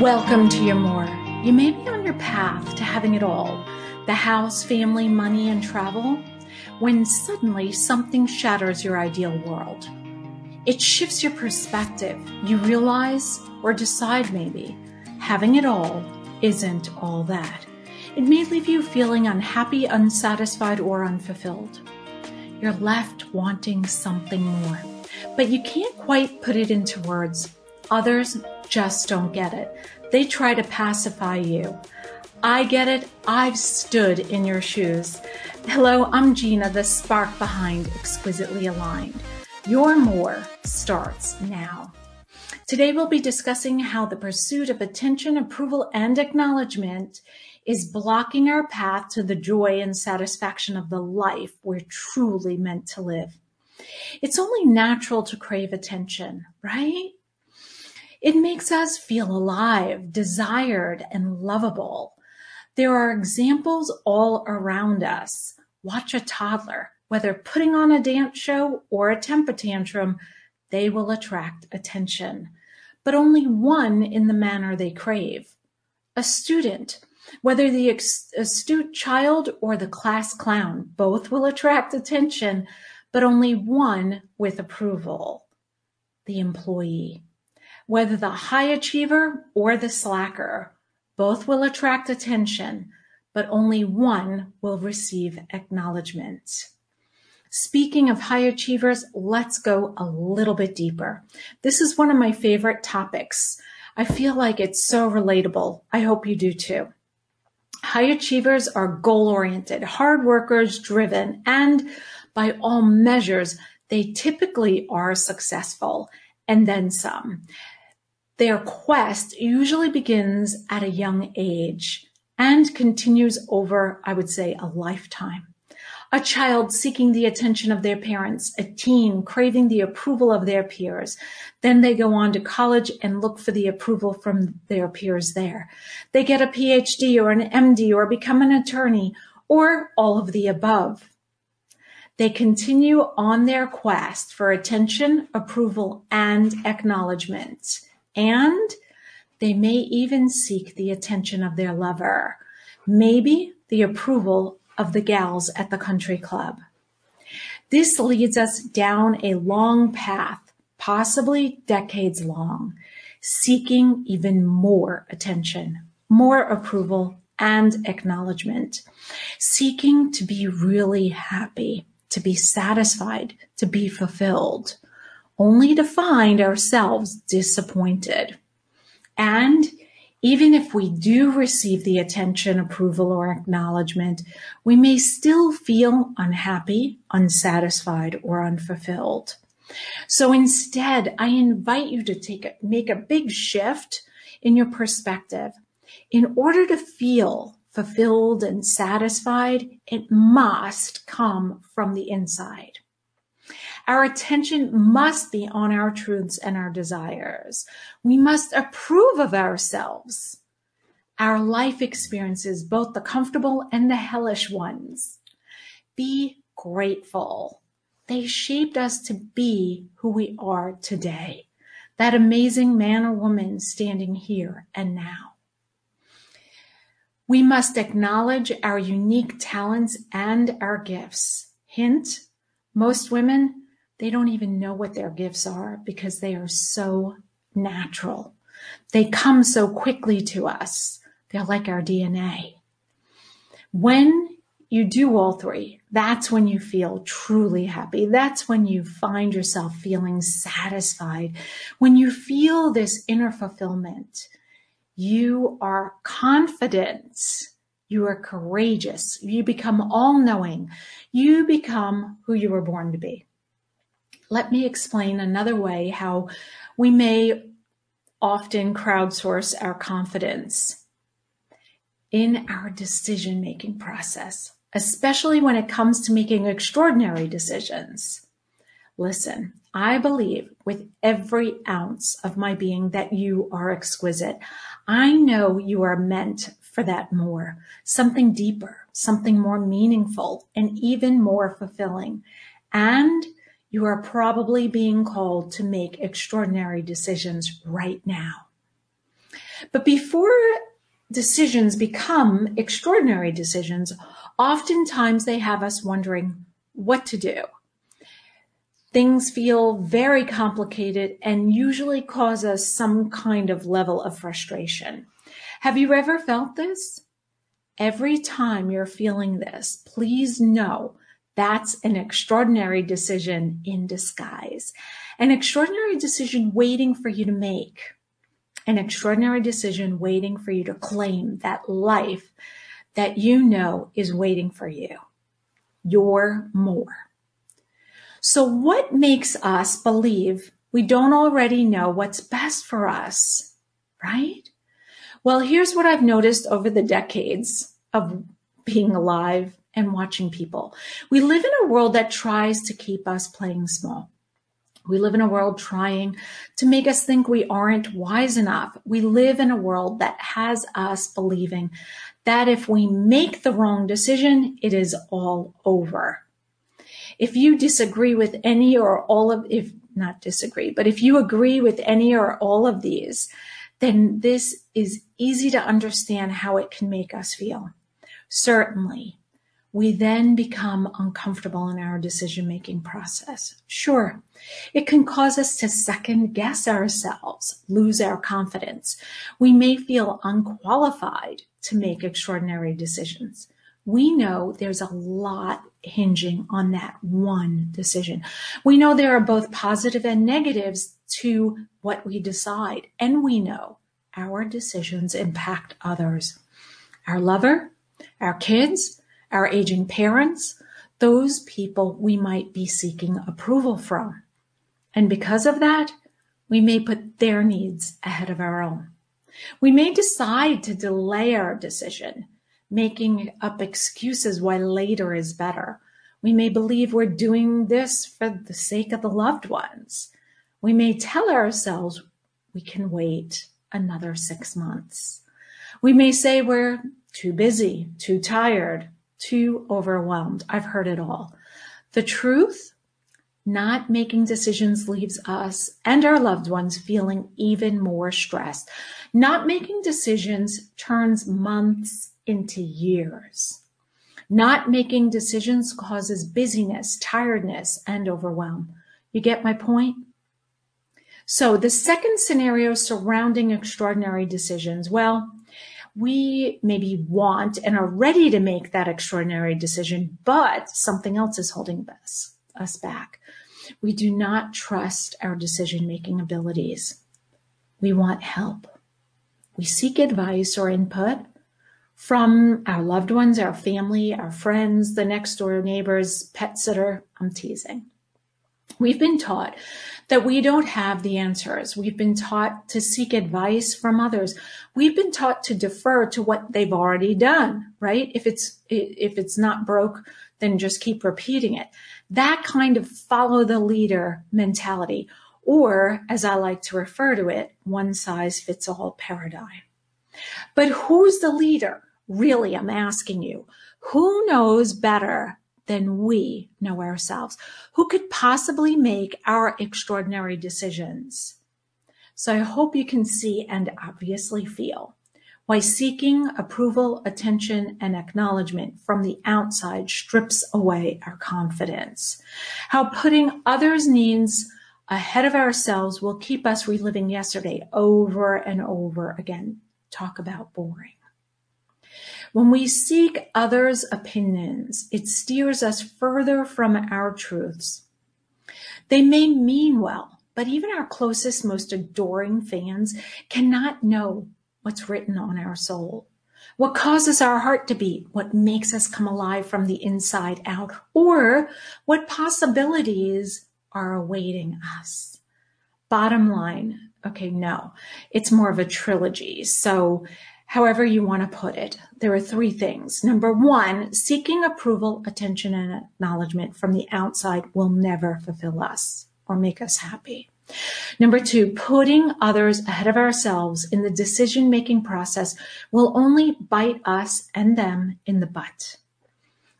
Welcome to your more. You may be on your path to having it all the house, family, money, and travel when suddenly something shatters your ideal world. It shifts your perspective. You realize, or decide maybe, having it all isn't all that. It may leave you feeling unhappy, unsatisfied, or unfulfilled. You're left wanting something more, but you can't quite put it into words. Others just don't get it. They try to pacify you. I get it. I've stood in your shoes. Hello, I'm Gina, the spark behind Exquisitely Aligned. Your more starts now. Today we'll be discussing how the pursuit of attention, approval, and acknowledgement is blocking our path to the joy and satisfaction of the life we're truly meant to live. It's only natural to crave attention, right? It makes us feel alive, desired, and lovable. There are examples all around us. Watch a toddler, whether putting on a dance show or a temper tantrum, they will attract attention, but only one in the manner they crave. A student, whether the astute child or the class clown, both will attract attention, but only one with approval. The employee. Whether the high achiever or the slacker, both will attract attention, but only one will receive acknowledgement. Speaking of high achievers, let's go a little bit deeper. This is one of my favorite topics. I feel like it's so relatable. I hope you do too. High achievers are goal oriented, hard workers, driven, and by all measures, they typically are successful and then some. Their quest usually begins at a young age and continues over, I would say, a lifetime. A child seeking the attention of their parents, a teen craving the approval of their peers. Then they go on to college and look for the approval from their peers there. They get a PhD or an MD or become an attorney or all of the above. They continue on their quest for attention, approval, and acknowledgement and they may even seek the attention of their lover, maybe the approval of the gals at the country club. This leads us down a long path, possibly decades long, seeking even more attention, more approval, and acknowledgement, seeking to be really happy, to be satisfied, to be fulfilled only to find ourselves disappointed. And even if we do receive the attention, approval, or acknowledgement, we may still feel unhappy, unsatisfied, or unfulfilled. So instead, I invite you to take a, make a big shift in your perspective. In order to feel fulfilled and satisfied, it must come from the inside. Our attention must be on our truths and our desires. We must approve of ourselves. Our life experiences, both the comfortable and the hellish ones. Be grateful. They shaped us to be who we are today. That amazing man or woman standing here and now. We must acknowledge our unique talents and our gifts. Hint, most women they don't even know what their gifts are because they are so natural. They come so quickly to us. They're like our DNA. When you do all three, that's when you feel truly happy. That's when you find yourself feeling satisfied. When you feel this inner fulfillment, you are confident. You are courageous. You become all knowing. You become who you were born to be. Let me explain another way how we may often crowdsource our confidence in our decision making process, especially when it comes to making extraordinary decisions. Listen, I believe with every ounce of my being that you are exquisite. I know you are meant for that more, something deeper, something more meaningful, and even more fulfilling. And you are probably being called to make extraordinary decisions right now. But before decisions become extraordinary decisions, oftentimes they have us wondering what to do. Things feel very complicated and usually cause us some kind of level of frustration. Have you ever felt this? Every time you're feeling this, please know that's an extraordinary decision in disguise, an extraordinary decision waiting for you to make, an extraordinary decision waiting for you to claim that life that you know is waiting for you. You're more. So what makes us believe we don't already know what's best for us, right? Well, here's what I've noticed over the decades of being alive and watching people. We live in a world that tries to keep us playing small. We live in a world trying to make us think we aren't wise enough. We live in a world that has us believing that if we make the wrong decision, it is all over. If you disagree with any or all of, if not disagree, but if you agree with any or all of these, then this is easy to understand how it can make us feel. Certainly, we then become uncomfortable in our decision making process. Sure, it can cause us to second guess ourselves, lose our confidence. We may feel unqualified to make extraordinary decisions we know there's a lot hinging on that one decision. We know there are both positive and negatives to what we decide. And we know our decisions impact others. Our lover, our kids, our aging parents, those people we might be seeking approval from. And because of that, we may put their needs ahead of our own. We may decide to delay our decision making up excuses why later is better. We may believe we're doing this for the sake of the loved ones. We may tell ourselves we can wait another six months. We may say we're too busy, too tired, too overwhelmed. I've heard it all. The truth, not making decisions leaves us and our loved ones feeling even more stressed. Not making decisions turns months into years. Not making decisions causes busyness, tiredness, and overwhelm. You get my point? So the second scenario surrounding extraordinary decisions, well, we maybe want and are ready to make that extraordinary decision, but something else is holding us, us back. We do not trust our decision making abilities. We want help. We seek advice or input, from our loved ones, our family, our friends, the next door neighbors, pet sitter. I'm teasing. We've been taught that we don't have the answers. We've been taught to seek advice from others. We've been taught to defer to what they've already done, right? If it's, if it's not broke, then just keep repeating it. That kind of follow the leader mentality, or as I like to refer to it, one size fits all paradigm. But who's the leader? Really, I'm asking you, who knows better than we know ourselves? Who could possibly make our extraordinary decisions? So I hope you can see and obviously feel why seeking approval, attention, and acknowledgement from the outside strips away our confidence. How putting others' needs ahead of ourselves will keep us reliving yesterday over and over again. Talk about boring. When we seek others' opinions, it steers us further from our truths. They may mean well, but even our closest, most adoring fans cannot know what's written on our soul, what causes our heart to beat, what makes us come alive from the inside out, or what possibilities are awaiting us. Bottom line, okay, no, it's more of a trilogy. So however you want to put it. There are three things. Number one, seeking approval, attention, and acknowledgement from the outside will never fulfill us or make us happy. Number two, putting others ahead of ourselves in the decision making process will only bite us and them in the butt.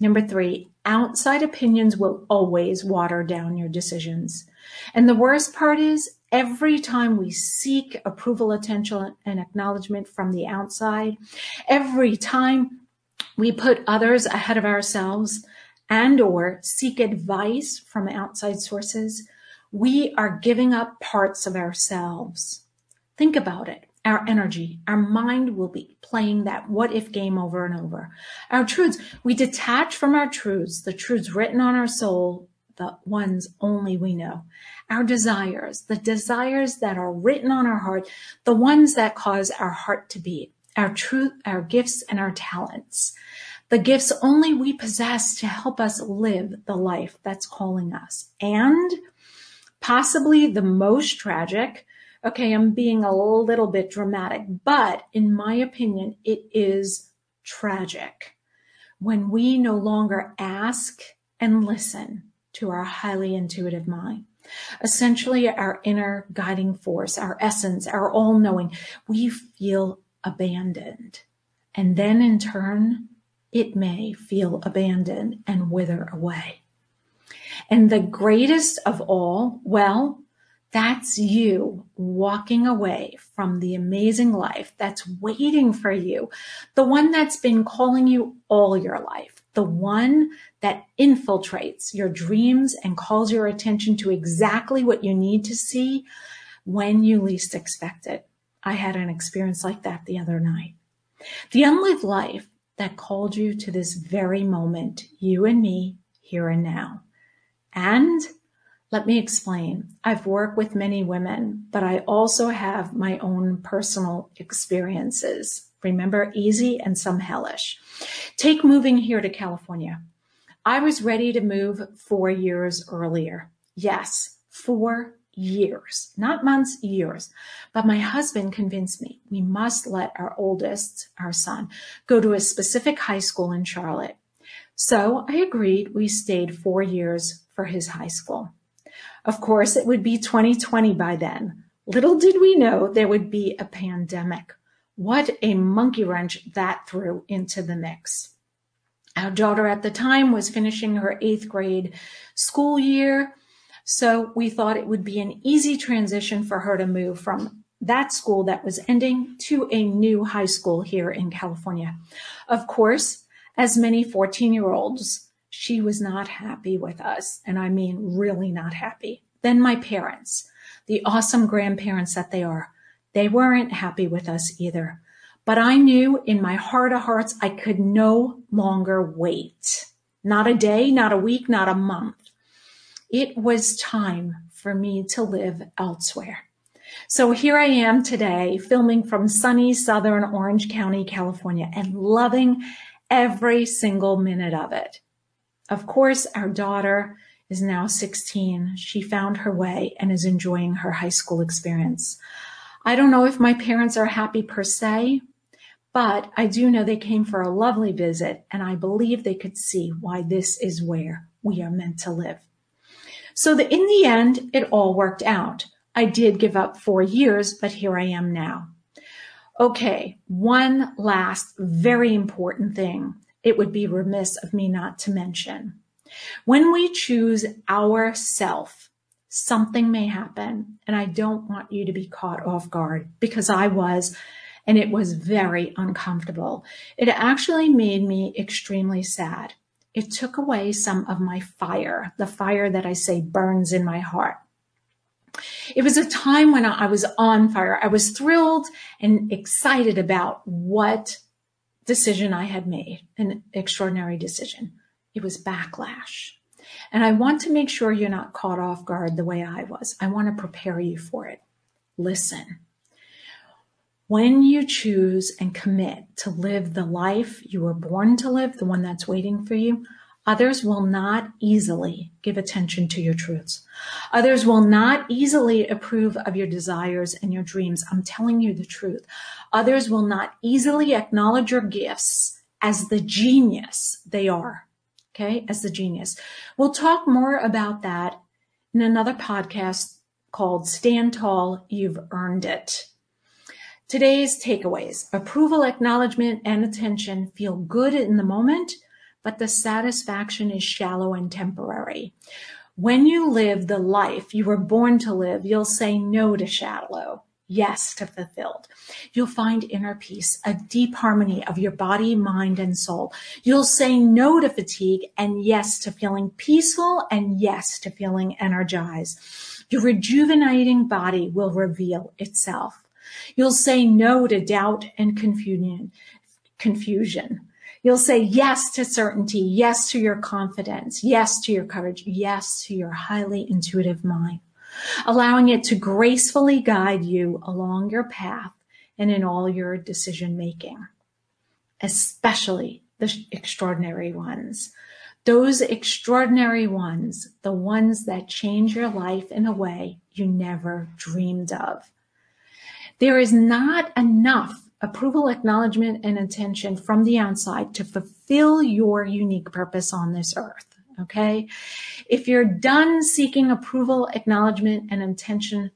Number three, outside opinions will always water down your decisions. And the worst part is Every time we seek approval, attention, and acknowledgement from the outside, every time we put others ahead of ourselves and or seek advice from outside sources, we are giving up parts of ourselves. Think about it. Our energy, our mind will be playing that what if game over and over. Our truths, we detach from our truths, the truths written on our soul, the ones only we know. Our desires, the desires that are written on our heart, the ones that cause our heart to beat, our truth, our gifts and our talents, the gifts only we possess to help us live the life that's calling us. And possibly the most tragic, okay, I'm being a little bit dramatic, but in my opinion, it is tragic when we no longer ask and listen to our highly intuitive mind. Essentially, our inner guiding force, our essence, our all knowing, we feel abandoned. And then in turn, it may feel abandoned and wither away. And the greatest of all, well, that's you walking away from the amazing life that's waiting for you. The one that's been calling you all your life. The one that infiltrates your dreams and calls your attention to exactly what you need to see when you least expect it. I had an experience like that the other night. The unlived life that called you to this very moment, you and me, here and now. And let me explain. I've worked with many women, but I also have my own personal experiences. Remember, easy and some hellish. Take moving here to California. I was ready to move four years earlier. Yes, four years, not months, years. But my husband convinced me we must let our oldest, our son, go to a specific high school in Charlotte. So I agreed we stayed four years for his high school. Of course, it would be 2020 by then. Little did we know there would be a pandemic. What a monkey wrench that threw into the mix. Our daughter at the time was finishing her eighth grade school year. So we thought it would be an easy transition for her to move from that school that was ending to a new high school here in California. Of course, as many 14 year olds, she was not happy with us. And I mean, really not happy. Then my parents, the awesome grandparents that they are, they weren't happy with us either. But I knew in my heart of hearts, I could no longer wait. Not a day, not a week, not a month. It was time for me to live elsewhere. So here I am today filming from sunny Southern Orange County, California and loving every single minute of it. Of course, our daughter is now 16. She found her way and is enjoying her high school experience. I don't know if my parents are happy per se, but I do know they came for a lovely visit and I believe they could see why this is where we are meant to live. So that in the end, it all worked out. I did give up four years, but here I am now. Okay, one last very important thing it would be remiss of me not to mention. When we choose our self, something may happen, and I don't want you to be caught off guard because I was, and it was very uncomfortable. It actually made me extremely sad it took away some of my fire, the fire that I say burns in my heart. It was a time when I was on fire. I was thrilled and excited about what decision I had made, an extraordinary decision. It was backlash. And I want to make sure you're not caught off guard the way I was. I want to prepare you for it. Listen. When you choose and commit to live the life you were born to live, the one that's waiting for you, others will not easily give attention to your truths. Others will not easily approve of your desires and your dreams. I'm telling you the truth. Others will not easily acknowledge your gifts as the genius they are. Okay. As the genius. We'll talk more about that in another podcast called Stand Tall, You've Earned It. Today's takeaways approval, acknowledgement, and attention feel good in the moment, but the satisfaction is shallow and temporary. When you live the life you were born to live, you'll say no to shallow, yes to fulfilled. You'll find inner peace, a deep harmony of your body, mind, and soul. You'll say no to fatigue and yes to feeling peaceful and yes to feeling energized. Your rejuvenating body will reveal itself. You'll say no to doubt and confusion. Confusion. You'll say yes to certainty, yes to your confidence, yes to your courage, yes to your highly intuitive mind, allowing it to gracefully guide you along your path and in all your decision making, especially the extraordinary ones. Those extraordinary ones, the ones that change your life in a way you never dreamed of. There is not enough approval, acknowledgement, and attention from the outside to fulfill your unique purpose on this earth. Okay. If you're done seeking approval, acknowledgement, and attention,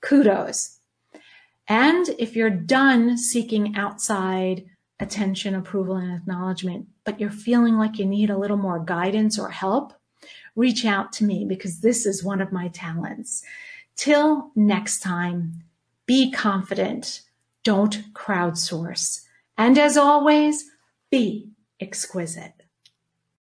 kudos. And if you're done seeking outside attention, approval, and acknowledgement, but you're feeling like you need a little more guidance or help, reach out to me because this is one of my talents. Till next time, be confident don't crowdsource. And as always, be exquisite.